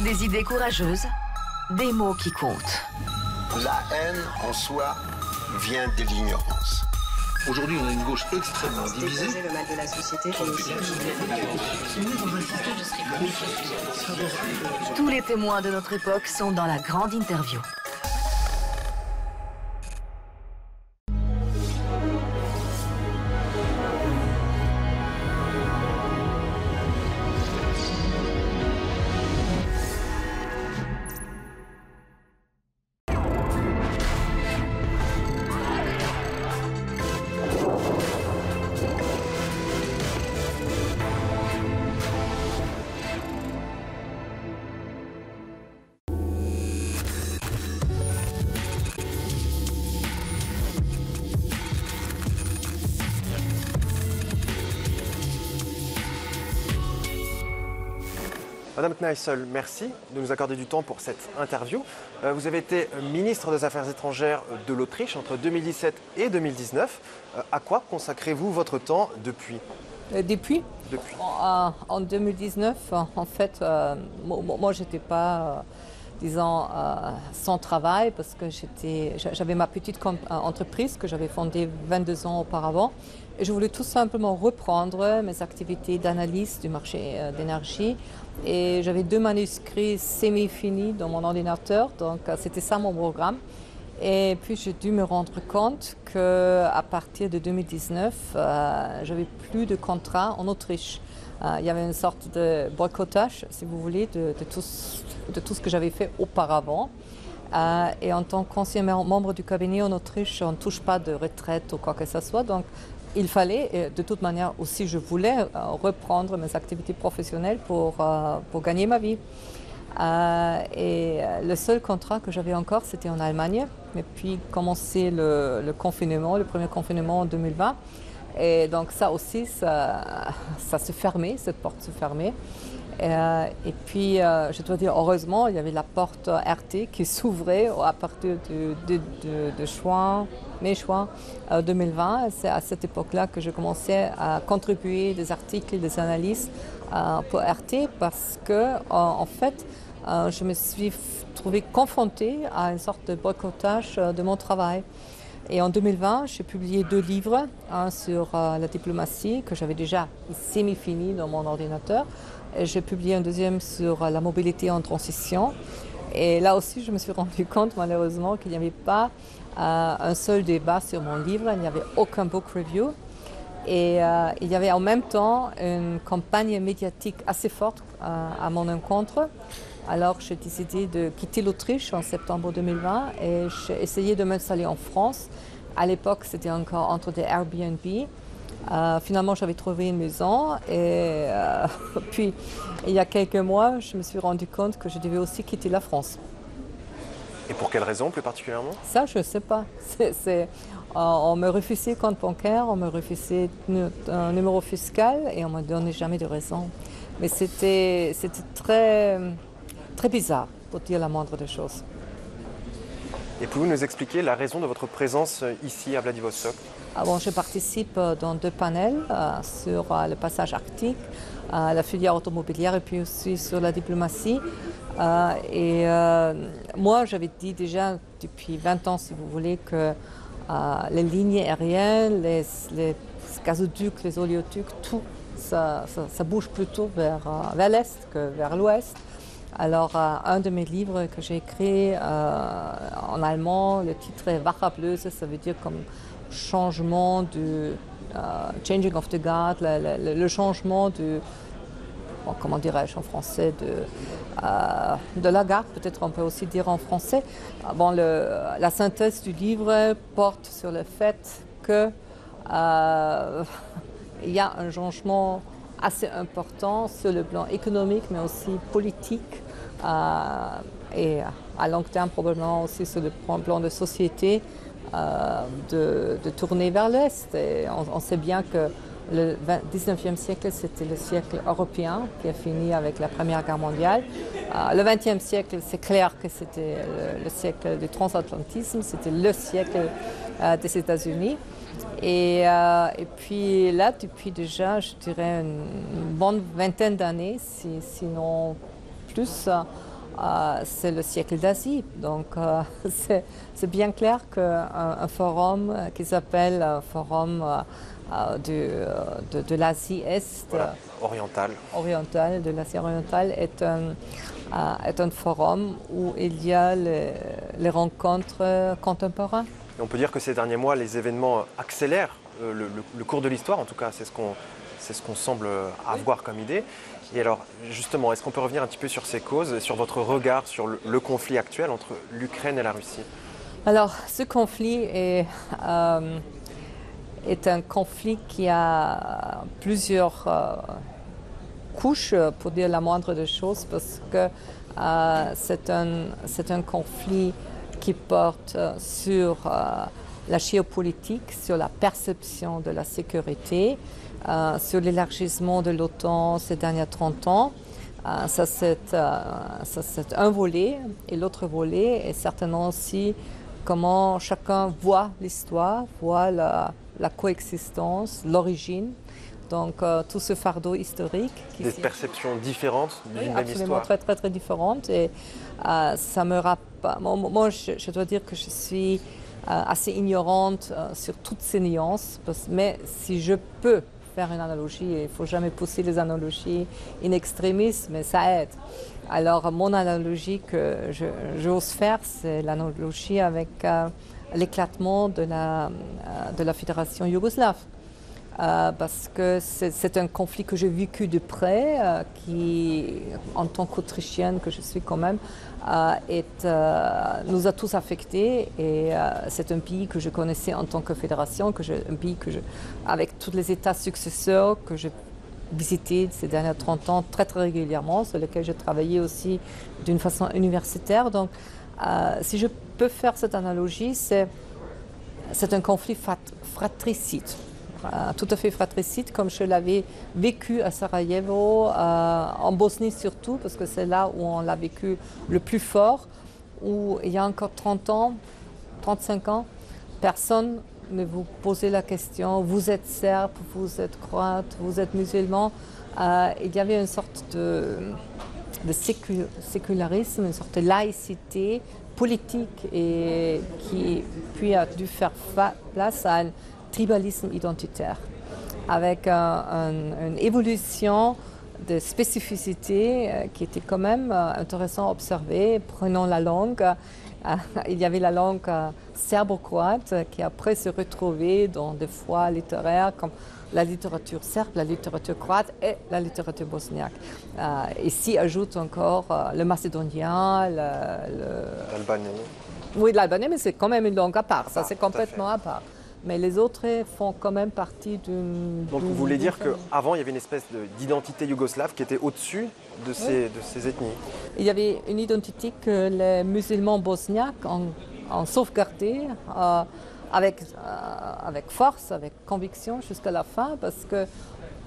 Des idées courageuses, des mots qui comptent. La haine en soi vient de l'ignorance. Aujourd'hui, on a une gauche extrêmement divisée. le mal de la société. Tous les témoins de notre époque sont dans la grande interview. Madame Kneissel, merci de nous accorder du temps pour cette interview. Euh, vous avez été ministre des Affaires étrangères de l'Autriche entre 2017 et 2019. Euh, à quoi consacrez-vous votre temps depuis? Euh, Depuis? Depuis. en, en 2019, en fait, euh, mo- mo- moi, j'étais pas, euh, disons, euh, sans travail parce que j'avais ma petite entreprise que j'avais fondée 22 ans auparavant. Et je voulais tout simplement reprendre mes activités d'analyse du marché d'énergie. Et j'avais deux manuscrits semi-finis dans mon ordinateur, donc euh, c'était ça mon programme. Et puis j'ai dû me rendre compte que à partir de 2019, euh, j'avais plus de contrat en Autriche. Euh, il y avait une sorte de boycottage, si vous voulez, de, tout, ce- que j'avais fait auparavant. Et en tant qu'ancien mem- membre du cabinet en Autriche, on ne touche pas de retraite ou quoi que ce soit. Donc il fallait, et de toute manière aussi je voulais euh, reprendre mes activités professionnelles pour, euh, pour gagner ma vie. Euh, et le seul contrat que j'avais encore, c'était en Allemagne. Et puis commençait le, le confinement, le premier confinement en 2020. Et donc ça aussi, ça, ça se fermait, cette porte se fermait. Euh, et puis, euh, je dois dire, heureusement, il y avait la porte RT qui s'ouvrait à partir de, de, de, de juin, mai juin euh, 2020. C'est à cette époque-là que je commençais à contribuer des articles, des analyses euh, pour RT parce que, en, fait, euh, je me suis trouvée confrontée à une sorte de boycottage euh, de mon travail. Et en 2020, j'ai publié deux livres, un sur euh, la diplomatie que j'avais déjà semi-fini dans mon ordinateur. J'ai publié un deuxième sur euh, la mobilité en transition. Et là aussi, je me suis rendu compte malheureusement qu'il n'y avait pas euh, un seul débat sur mon livre, il n'y avait aucun book review. Et euh, il y avait en même temps une campagne médiatique assez forte à mon encontre. Alors j'ai décidé de quitter l'Autriche en septembre 2020 et j'ai essayé de m'installer en France. À l'époque, c'était encore entre des Airbnb. Euh, finalement, j'avais trouvé une maison et euh, puis il y a quelques mois, je me suis rendu compte que je devais aussi quitter la France. Et pour quelle raison plus particulièrement? Ça, je ne sais pas. Euh, on me refusait compte bancaire, on me refusait un numéro fiscal et on ne me donnait jamais de raison. Mais c'était, c'était très, très bizarre, pour dire la moindre des choses. Et pouvez-vous nous expliquer la raison de votre présence euh, ici à Vladivostok? Ah bon, je participe euh, dans deux panels euh, sur le passage arctique, la filière automobilière et puis aussi sur la diplomatie. Et moi, j'avais dit déjà depuis 20 ans, si vous voulez, que les lignes aériennes, les, gazoducs, les oléoducs, tout, ça, ça- bouge plutôt vers, vers l'est que vers l'ouest. Alors, euh, un de mes livres que j'ai écrit euh, en allemand, le titre est Wachablöse, ça veut dire comme changement du euh, changing of the guard, le, changement du, comment dirais-je en français, de, de la garde, peut-être on peut aussi dire en français. Bon, la synthèse du livre porte sur le fait que il y a un changement assez important sur le plan économique, mais aussi politique, et à long terme probablement aussi sur le plan- de société, euh, de, de tourner vers l'Est. On, sait bien que le 20 19e siècle, c'était le siècle européen qui a fini avec la Première Guerre mondiale. Euh, le 20e siècle, c'est clair que c'était le, le siècle du transatlantisme, c'était le siècle euh, des États-Unis. Et, euh, et puis là, depuis déjà, je dirais, une bonne vingtaine d'années, si- sinon plus, euh, euh, c'est le siècle d'Asie. Donc euh, c'est bien clair qu'un un forum qui s'appelle Forum de, de l'Asie Est, Voilà, oriental. euh, orientale, de l'Asie orientale, est un, est un forum où il y a les, les rencontres contemporaines. Et on peut dire que ces derniers mois, les événements accélèrent le, le- le cours de l'histoire, en tout cas, c'est ce qu'on c'est ce qu'on semble avoir comme idée. Et alors, justement, est-ce qu'on peut revenir un petit peu sur ces causes, sur votre regard sur le, conflit actuel entre l'Ukraine et la Russie? Alors, ce conflit est, euh, est un conflit qui a plusieurs euh, couches, pour dire la moindre des choses, parce que euh, c'est un, un conflit qui porte sur la géopolitique, sur la perception de la sécurité, euh, sur l'élargissement de l'OTAN ces derniers 30 ans. Euh, ça, c'est euh, ça, c'est un volet. Et l'autre volet est certainement aussi comment chacun voit l'histoire, voit la, la coexistence, l'origine. Donc euh, tout ce fardeau historique. qui Des perceptions différentes oui, d'une même absolument histoire très très très différente et euh, ça me rappelle. Moi, moi, je, je dois dire que je suis euh, assez ignorante sur toutes ces nuances, parce- mais si je peux faire une analogie, il faut jamais pousser les analogies in extremis, mais ça aide. Alors mon analogie que j'ose faire, c'est l'analogie avec euh, l'éclatement de la, euh, de la fédération yougoslave. Euh, parce que c'est un conflit que j'ai vécu de près, euh, qui, en tant qu'Autrichienne que je suis quand même, euh, nous a tous affectés. Et c'est un pays que je connaissais en tant que fédération, que je, un pays que je, avec tous les États successeurs que j'ai visité ces derniers 30 ans très très régulièrement, sur lesquels j'ai travaillé aussi d'une façon universitaire. Donc, si je peux faire cette analogie, c'est un conflit frat- fratricide. Euh, tout à fait fratricide, comme je l'avais vécu à Sarajevo, euh, en Bosnie surtout, parce que c'est là où on l'a vécu le plus fort, où il y a encore 30 ans, 35 ans, personne ne vous posait la question, vous êtes serbe, vous êtes croate, vous êtes musulman. Euh, il y avait une sorte de, de sécu- sécularisme, une sorte de laïcité politique et qui puis a dû faire fa- place à un tribalisme identitaire avec un- un- une évolution de spécificité euh, qui était quand même euh, intéressant à observer. Prenons la langue. euh, il y avait la langue euh, serbo-croate euh, qui après se retrouvait dans des fois littéraires comme la littérature serbe, la littérature croate et la littérature bosniaque. Euh, s'y ajoute encore euh, le macédonien, le, le- L'Albanie oui, l'albanais, mais c'est quand même une langue à part. Ça, Ah, c'est à complètement à part. Mais les autres font quand même partie d'une. Donc vous voulez dire qu'avant, il y avait une espèce de- d'identité yougoslave qui était au-dessus de ces, de ces ethnies Il y avait une identité que les musulmans bosniaques ont, ont sauvegardée euh, avec, euh, avec force, avec conviction jusqu'à la fin, parce que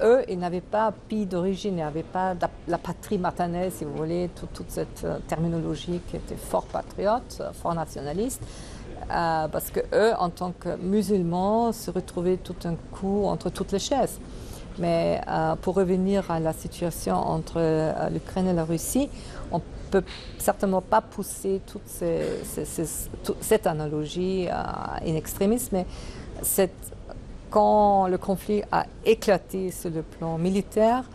eux, ils n'avaient pas pays d'origine, ils n'avaient pas la, la patrie maternelle, si vous voulez, tout- toute cette euh, terminologie qui était fort patriote, fort nationaliste. Euh, parce que eux, en tant que musulmans, se retrouvaient tout un coup entre toutes les chaises. Mais euh, pour revenir à la situation entre euh, l'Ukraine et la Russie, on peut certainement pas pousser toute cette analogie in extremis, mais quand le conflit a éclaté sur le plan militaire,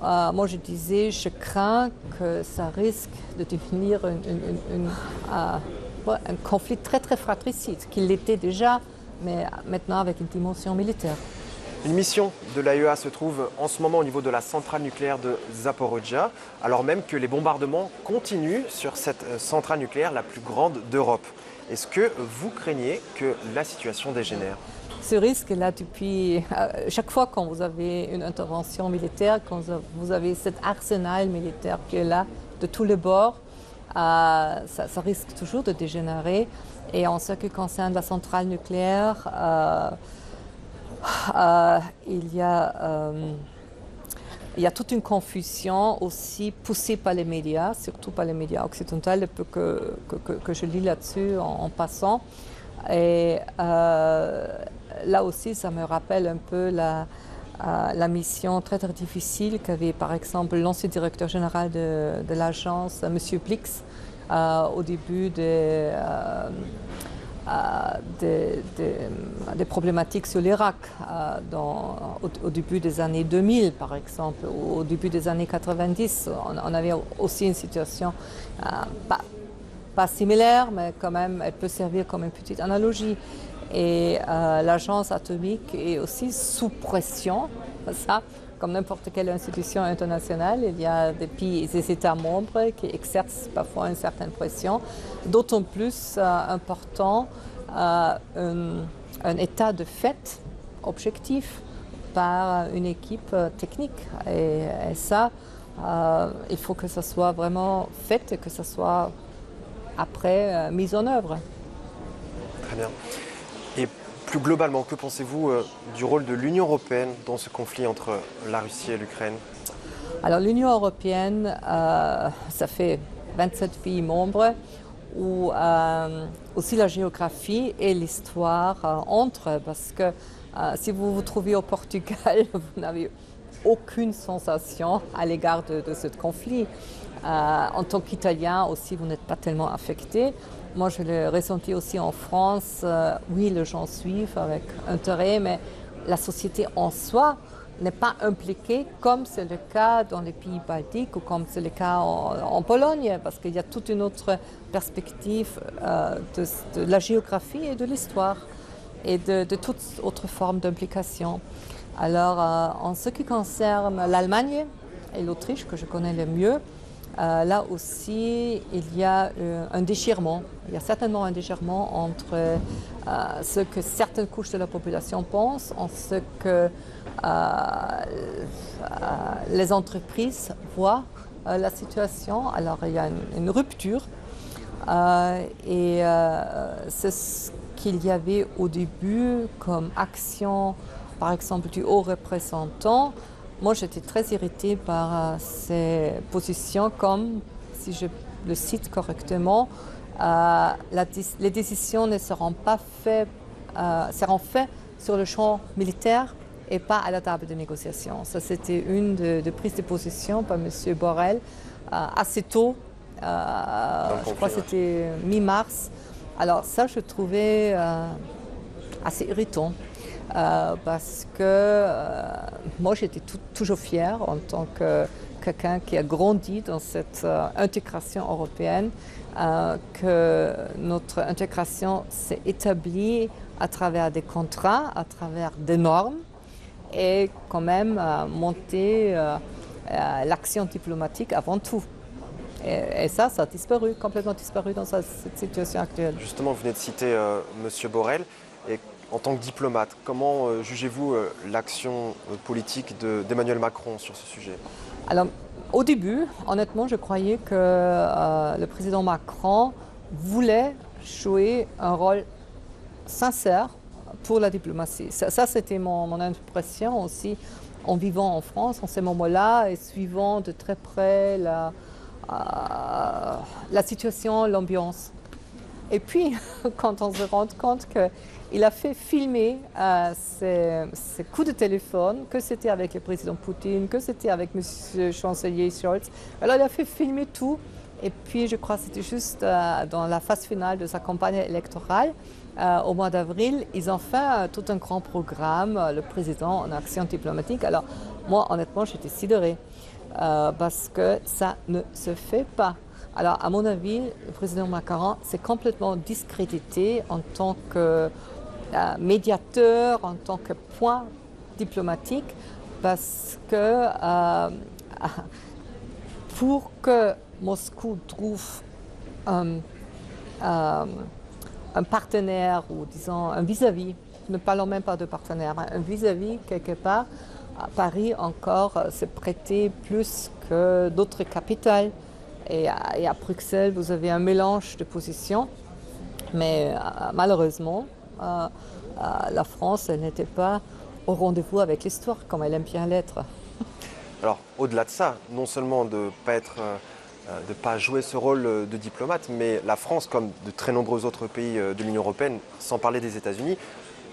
moi je disais, je crains que ça risque de devenir une- un conflit très très fratricide, qu'il l'était déjà, mais maintenant avec une dimension militaire. Une mission de l'AEA se trouve en ce moment au niveau de la centrale nucléaire de Zaporizhia, alors même que les bombardements continuent sur cette euh, centrale nucléaire la plus grande d'Europe. Est-ce que vous craignez que la situation dégénère? Ce risque là depuis euh, chaque fois quand vous avez une intervention militaire, quand vous avez cet arsenal militaire qui est là de tous les bords, ça, ça risque toujours de dégénérer. Et en ce qui concerne la centrale nucléaire, euh, euh, il y a euh, toute une confusion aussi poussée par les médias, surtout par les médias occidentaux, que, que, je lis là-dessus en, passant. Et euh, là aussi, ça me rappelle un peu la, la mission très très difficile qu'avait par exemple l'ancien directeur général de, de l'agence, M. Blix, euh, au début des, euh, euh, des problématiques sur l'Irak, au, début des années 2000 par exemple, ou au début des années 90. On, avait aussi une situation pas, pas similaire, mais quand même, elle peut servir comme une petite analogie. Et euh, l'agence atomique est aussi sous pression, ça, comme n'importe quelle institution internationale. Il y a des pays, des États membres qui exercent parfois une certaine pression, d'autant plus euh, important euh, un, état de fait objectif par une équipe technique. Et, ça, il faut que ça soit vraiment fait et que ça soit après mis en œuvre. Très bien. Globalement, que pensez-vous euh, du rôle de l'Union européenne dans ce conflit entre la Russie et l'Ukraine? Alors l'Union européenne, euh, ça fait 27 pays membres où euh, aussi la géographie et l'histoire entrent parce que si vous vous trouvez au Portugal, vous n'avez aucune sensation à l'égard de, ce conflit. En tant qu'Italien aussi, vous n'êtes pas tellement affecté. Moi, je l'ai ressenti aussi en France. Euh, oui, les gens suivent avec intérêt, mais la société en soi n'est pas impliquée comme c'est le cas dans les pays baltiques ou comme c'est le cas en, Pologne, parce qu'il y a toute une autre perspective euh, de, la géographie et de l'histoire et de, de toute autre forme d'implication. Alors, euh, en ce qui concerne l'Allemagne et l'Autriche, que je connais le mieux, euh, là aussi, il y a euh, un déchirement. Il y a certainement un déchirement entre euh, ce que certaines couches de la population pensent, en ce que les entreprises voient la situation. Alors, il y a une, une rupture. Et c'est ce qu'il y avait au début comme action, par exemple, du haut représentant. Moi, j'étais très irritée par euh, ces positions, comme, si je le cite correctement, euh, la les décisions ne seront pas faites, euh, seront faites sur le champ militaire et pas à la table de négociation. Ça, c'était une de, de prises de position par M. Borrell euh, assez tôt. je crois que c'était mi-mars. Alors ça, je trouvais assez irritant. Euh, parce que euh, moi, j'étais tou- toujours fière en tant que quelqu'un qui a grandi dans cette euh, intégration européenne, que notre intégration s'est établie à travers des contrats, à travers des normes, et quand même monter l'action diplomatique avant tout. Et, et ça, ça a disparu, complètement disparu dans cette situation actuelle. Justement, vous venez de citer M. Borrell. En tant que diplomate, comment euh, jugez-vous euh, l'action euh, politique de- d'Emmanuel Macron sur ce sujet? Alors, au début, honnêtement, je croyais que le président Macron voulait jouer un rôle sincère pour la diplomatie. Ça, c'était mon, impression aussi en vivant en France en ce moment-là et suivant de très près la, situation, l'ambiance. Et puis, quand on se rend compte qu'il a fait filmer euh, ses, coups de téléphone, que c'était avec le président Poutine, que c'était avec M. le chancelier Scholz, alors il a fait filmer tout. Et puis, je crois que c'était juste euh, dans la phase finale de sa campagne électorale, euh, au mois d'avril, ils ont fait tout un grand programme, le président en action diplomatique. Alors, moi, honnêtement, j'étais sidérée parce que ça ne se fait pas. Alors, à mon avis, le président Macron s'est complètement discrédité en tant que euh, médiateur, en tant que point diplomatique, parce que euh, pour que Moscou trouve un, euh, un partenaire ou disons un vis-à-vis, ne parlons même pas de partenaire, mais un vis-à-vis quelque part, Paris encore euh, se prêtait plus que d'autres capitales. Et à, Bruxelles, vous avez un mélange de positions. Mais malheureusement, euh, la France n'était pas au rendez-vous avec l'histoire, comme elle aime bien l'être. Alors, au-delà de ça, non seulement de ne pas, être, euh, euh, de pas jouer ce rôle euh, de diplomate, mais la France, comme de très nombreux autres pays de l'Union européenne, sans parler des États-Unis,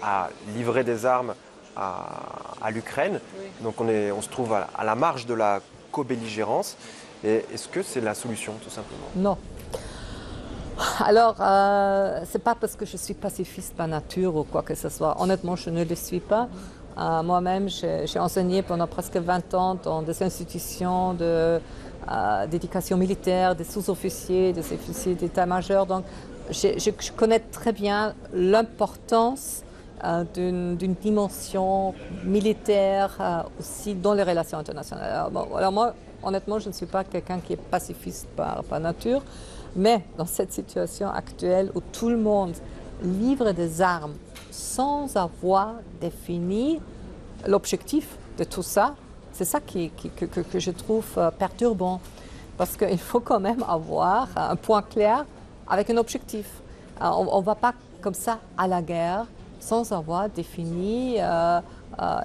a livré des armes à, à l'Ukraine. Donc on, est, on se trouve à, à la marge de la co-belligérance. Est-ce que c'est la solution, tout simplement? Non. Alors, euh, c'est pas parce que je suis pacifiste par nature ou quoi que ce soit. Honnêtement, je ne le suis pas. Euh, Moi-même, j'ai enseigné pendant presque 20 ans dans des institutions de, euh, d'éducation militaire, des sous-officiers, des officiers d'état-major. Donc, je, connais très bien l'importance euh, d'une dimension militaire euh, aussi dans les relations internationales. Alors, moi, honnêtement, je ne suis pas quelqu'un qui est pacifiste par nature, mais dans cette situation actuelle où tout le monde livre des armes sans avoir défini l'objectif de tout ça, c'est ça qui, que, je trouve euh, perturbant. Parce qu'il faut quand même avoir un point clair avec un objectif. Euh, on ne va pas comme ça à la guerre sans avoir défini euh,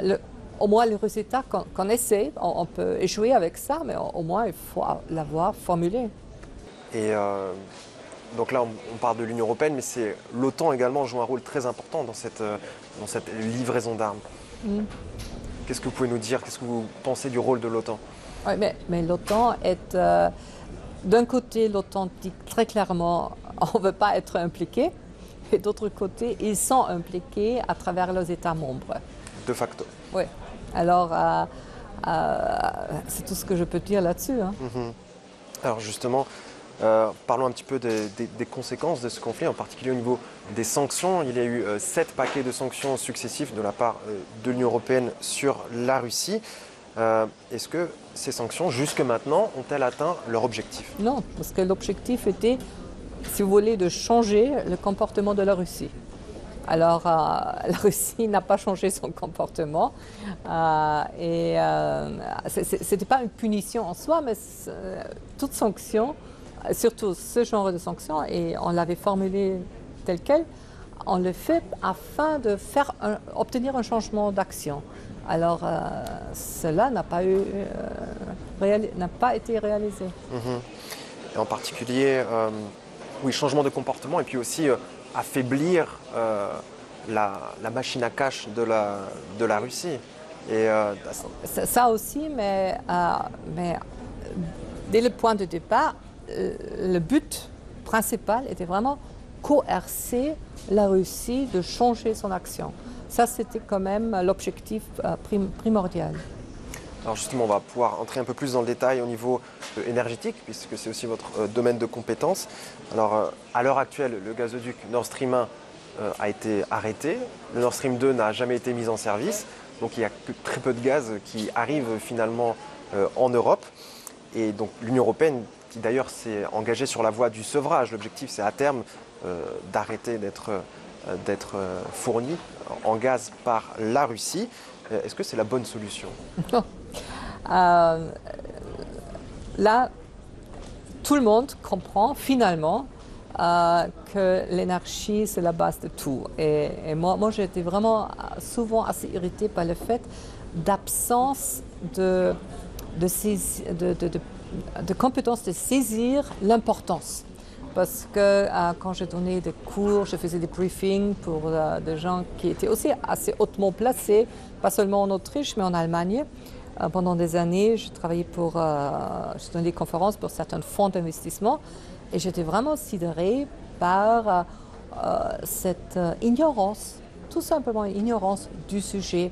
le- au moins le résultat qu'on essaie. On, peut échouer avec ça, mais au moins il faut l'avoir formulé. Et euh, donc là, on, on parle de l'Union européenne, mais c'est l'OTAN également joue un rôle très important dans cette, euh, dans cette livraison d'armes. Qu'est-ce que vous pouvez nous dire? Qu'est-ce que vous pensez du rôle de l'OTAN? Oui, mais, mais l'OTAN est. euh, D'un côté, l'OTAN dit très clairement on ne veut pas être impliqué, et d'autre côté, ils sont impliqués à travers leurs États membres. de facto Oui. Alors, euh, euh, c'est tout ce que je peux dire là-dessus. hein. Alors justement, euh, parlons un petit peu des, conséquences de ce conflit, en particulier au niveau des sanctions. Il y a eu euh, sept paquets de sanctions successifs de la part euh, de l'Union européenne sur la Russie. Est-ce que ces sanctions, jusque maintenant, ont-elles atteint leur objectif? Non, parce que l'objectif était, si vous voulez, de changer le comportement de la Russie. Alors, la Russie n'a pas changé son comportement. et ce n'était pas une punition en soi, mais toute sanction, surtout ce genre de sanction, et on l'avait formulé tel quel, on le fait afin de faire un- obtenir un changement d'action. Alors, euh, cela n'a pas, eu, euh, n'a pas été réalisé. Et en particulier, euh, oui, changement de comportement et puis aussi affaiblir la, la machine à cash de la, de la Russie. Et Ça, ça aussi, mais, mais dès le point de départ, le but principal était vraiment coercer la Russie de changer son action. Ça, c'était quand même l'objectif euh, prim- primordial. Alors justement, on va pouvoir entrer un peu plus dans le détail au niveau euh, énergétique, puisque c'est aussi votre euh, domaine de compétence. Alors, euh, à l'heure actuelle, le gazoduc Nord Stream 1 euh, a été arrêté. Le Nord Stream 2 n'a jamais été mis en service. Donc, il y a très peu de gaz qui arrive finalement euh, en Europe. Et donc, l'Union européenne, qui d'ailleurs s'est engagée sur la voie du sevrage, l'objectif, c'est à terme euh, d'arrêter d'être euh, euh, fourni en gaz par la Russie. Est-ce que c'est la bonne solution? Là, tout le monde comprend finalement que l'énergie, c'est la base de tout. Et, moi, moi j'ai été vraiment souvent assez irritée par le fait d'absence de, de, compétence de saisir l'importance. Parce que euh, quand j'ai donné des cours, je faisais des briefings pour euh, des gens qui étaient aussi assez hautement placés, pas seulement en Autriche, mais en Allemagne. Euh, pendant des années, je travaillais pour, je donnais des conférences pour certains fonds d'investissement et j'étais vraiment sidérée par cette ignorance, tout simplement ignorance du sujet.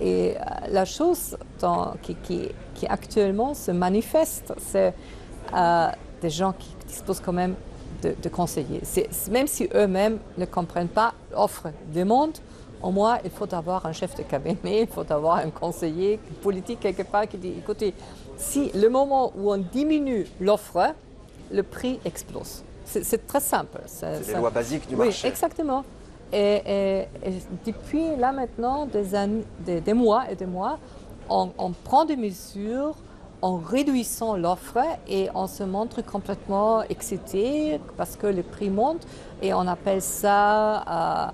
Et euh, la chose dans- qui, qui- qui actuellement se manifeste, c'est euh, des gens qui disposent quand même de, de conseillers. Même si eux-mêmes ne comprennent pas l'offre demande, au moins il faut avoir un chef de cabinet, il faut avoir un conseiller politique quelque part qui dit écoutez, si le moment où on diminue l'offre, le prix explose. C'est très simple. C'est les lois basiques du oui, marché. exactement. Et, depuis là maintenant, des, mois et des mois, on, prend des mesures en réduisant l'offre et on se montre complètement excité parce que le prix monte et on appelle ça euh,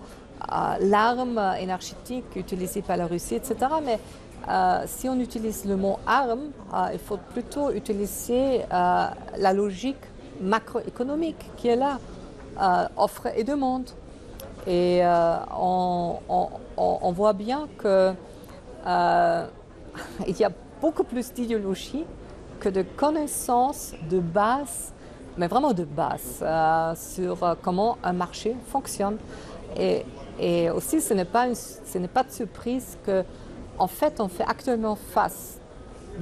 euh, l'arme énergétique utilisée par la Russie, etc. Mais euh, si on utilise le mot arme, il faut plutôt utiliser la logique macroéconomique qui est là, offre et demande. Et euh, on, voit bien que euh, y a beaucoup plus d'idéologie que de connaissances de base, mais vraiment de base, euh, sur comment un marché fonctionne. Et, aussi, ce n'est pas, pas de surprise que, en fait, on fait actuellement face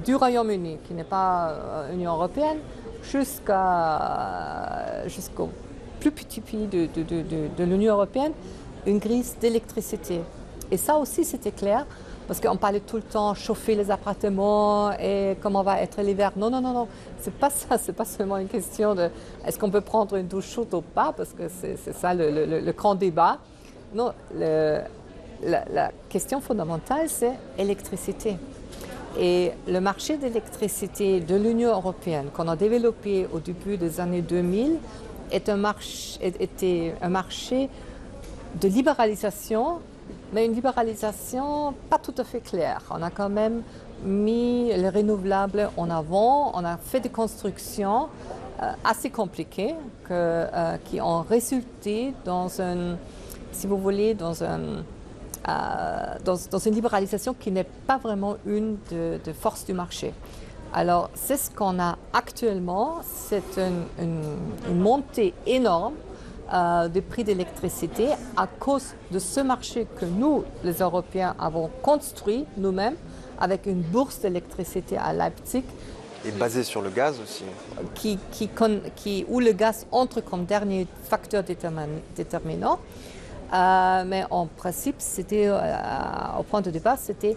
du Royaume-Uni, qui n'est pas Union européenne, jusqu'à, jusqu'au plus petit pays de, de- de- de- de l'Union européenne, une crise d'électricité. Et ça aussi, c'était clair, parce qu'on parlait tout le temps chauffer les appartements et comment va être l'hiver. Non, non, non, non, c'est pas ça, c'est pas seulement une question de est-ce qu'on peut prendre une douche chaude ou pas, parce que c'est ça le, grand débat. Non, la, la question fondamentale, c'est électricité. Et le marché d'électricité de l'Union européenne qu'on a développé au début des années 2000 est un marché, était un marché de libéralisation, mais une libéralisation pas tout à fait claire. On a quand même mis les renouvelables en avant, on a fait des constructions euh, assez compliquées euh, qui ont résulté dans un, si vous voulez, dans un, euh, dans une libéralisation qui n'est pas vraiment une de, de force du marché. Alors, c'est ce qu'on a actuellement, c'est une, une- une montée énorme euh, des prix d'électricité à cause de ce marché que nous, les Européens, avons construit nous-mêmes avec une bourse d'électricité à Leipzig Et basé sur le gaz aussi. qui, qui con- qui- où le gaz entre comme dernier facteur détermin- déterminant. Euh, mais en principe, c'était, euh, au point de départ, c'était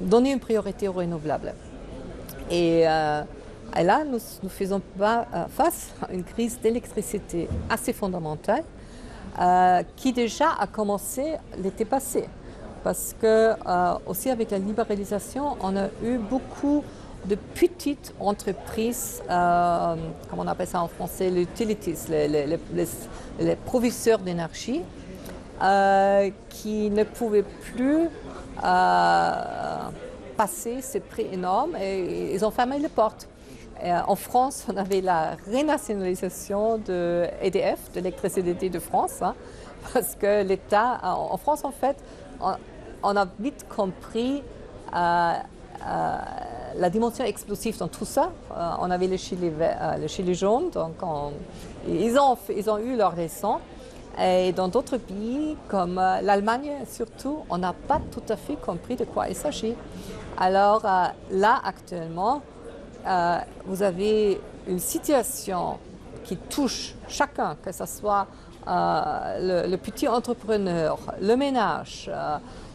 donner une priorité aux renouvelables. Et, euh, là, nous, nous faisons pas, euh, face à une crise d'électricité assez fondamentale euh, qui déjà a commencé l'été passé. Parce que euh, aussi avec la libéralisation, on a eu beaucoup de petites entreprises, euh, comment on appelle ça en français, les utilities, les, les, les- provisseurs d'énergie, euh, qui ne pouvaient plus euh, passer ces prix énormes et ils ont fermé les portes. Euh, en France, on avait la renationalisation de EDF, de l'électricité de France, hein, parce que l'État, en France en fait, on, a vite compris la dimension explosive dans tout ça. On avait les euh, les gilets jaunes, donc ils ont eu leur leçon. Et dans d'autres pays, comme euh, l'Allemagne surtout, on n'a pas tout à fait compris de quoi il s'agit. Alors euh, là, actuellement, euh, vous avez une situation qui touche chacun, que ce soit le, petit entrepreneur, le ménage,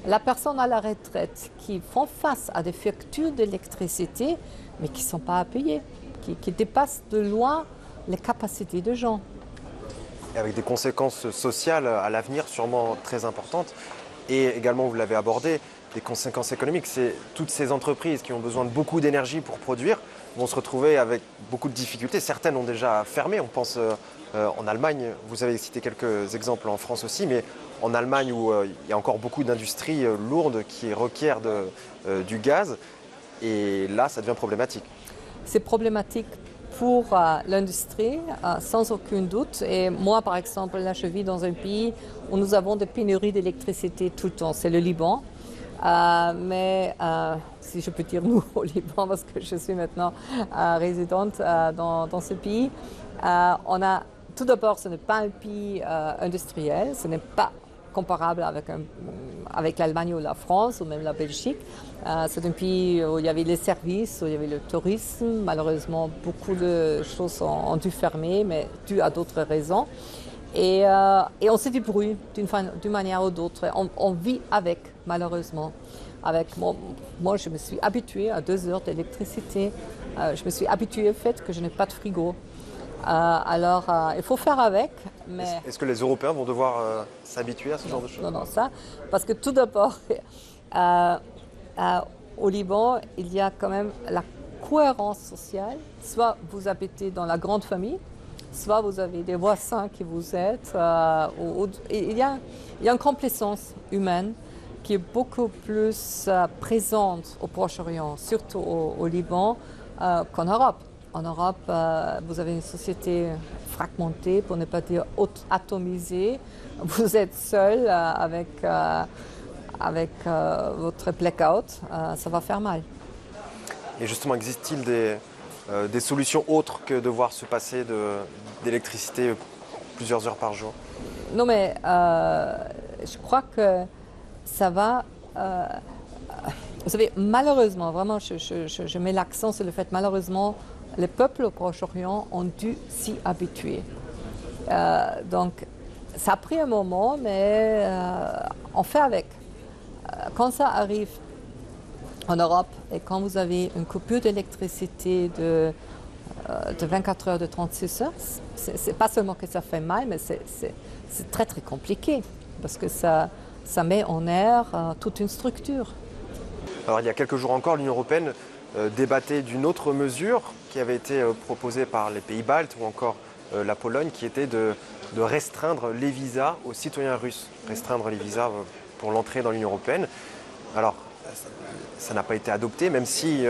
la personne à la retraite, qui font face à des factures d'électricité, mais qui ne sont pas à payer, qui, qui dépassent de loin les capacités de gens. Avec des conséquences sociales à l'avenir sûrement très importantes. Et également, vous l'avez abordé, des conséquences économiques. C'est toutes ces entreprises qui ont besoin de beaucoup d'énergie pour produire vont se retrouver avec beaucoup de difficultés. Certaines ont déjà fermé. On pense euh, euh, en Allemagne, vous avez cité quelques exemples en France aussi, mais en Allemagne où euh, il y a encore beaucoup d'industries lourdes qui requièrent du gaz. Et là, ça devient problématique. C'est problématique pour euh, l'industrie, euh, sans aucun doute. Et moi, par exemple, là, je vis dans un pays où nous avons des pénuries d'électricité tout le temps. C'est le Liban. Euh, mais si je peux dire nous au Liban, parce que je suis maintenant résidente dans, dans ce pays, on a tout d'abord, ce n'est pas un pays industriel, ce n'est pas comparable avec, l'Allemagne ou la France ou même la Belgique. Euh, c'est un pays où il y avait les services, où il y avait le tourisme. Malheureusement, beaucoup de choses ont, dû fermer, mais dû à d'autres raisons. Et, euh, on se débrouille d'une manière ou d'autre. On, on vit avec, malheureusement. Avec moi, je me suis habituée à deux heures d'électricité. Euh, je me suis habituée au fait que je n'ai pas de frigo. Euh, alors, euh, il faut faire avec, mais... Est-ce que les Européens vont devoir euh, s'habituer à ce genre de choses? Non, non, ça. Parce que tout d'abord, au Liban, il y a quand même la cohérence sociale. Soit vous habitez dans la grande famille, soit vous avez des voisins qui vous aident. euh, ou- ou- et il, y a, il y a une complaisance humaine qui est beaucoup plus euh, présente au Proche-Orient, surtout au, au Liban, euh, qu'en Europe. En Europe, euh, vous avez une société fragmentée, pour ne pas dire atomisée. Vous êtes seul euh, avec, euh, avec votre blackout, ça va faire mal. Et justement, existe-t-il des, des solutions autres que devoir se passer de- d'électricité plusieurs heures par jour? Non, mais je crois que ça va. vous savez, malheureusement, vraiment, je, je- je- je mets l'accent sur le fait, malheureusement, les peuples au Proche-Orient ont dû s'y habituer. Euh, donc, ça a pris un moment, mais euh, on fait avec. Euh, Quand ça arrive en Europe et quand vous avez une coupure d'électricité de, de 24 heures, de 36 heures, c'est pas seulement que ça fait mal, mais c'est- très très compliqué parce que ça, ça met en air toute une structure. Alors il y a quelques jours encore, l'Union européenne débattait d'une autre mesure qui avait été euh, proposée par les pays baltes ou encore euh, la Pologne, qui était de, restreindre les visas aux citoyens russes, restreindre les visas euh, pour l'entrée dans l'Union européenne. Alors ça- n'a pas été adopté, même si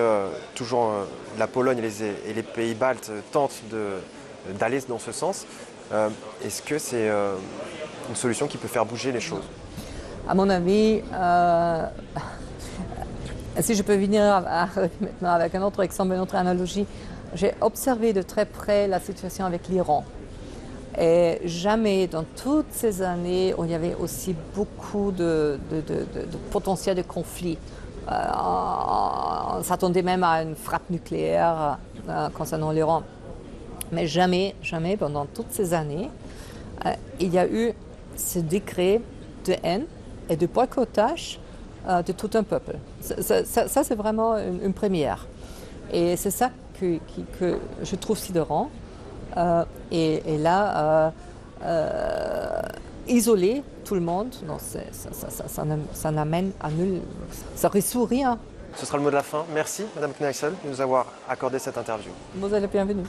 toujours la Pologne et les, pays baltes tentent d'aller dans ce sens. Est-ce que c'est une solution qui peut faire bouger les choses? À mon avis, si je peux venir maintenant avec un autre exemple, une autre analogie, j'ai observé de très près la situation avec l'Iran. Et jamais dans toutes ces années il y avait aussi beaucoup de, potentiel de conflit, euh, on, on s'attendait même à une frappe nucléaire euh, concernant l'Iran. Mais jamais, jamais pendant toutes ces années, euh, il y a eu ce décret de haine et de boycottage de tout un peuple. Ça, c'est vraiment une, une première. Et c'est ça que, qui- que je trouve sidérant. Euh, et, et là, euh, euh, isoler tout le monde, non, ça, ça- ça- ça n'am- ça n'amène à nul. Ça résout rien. Ce sera le mot de la fin. Merci Madame Kneissel de nous avoir accordé cette interview. Vous êtes les bienvenus.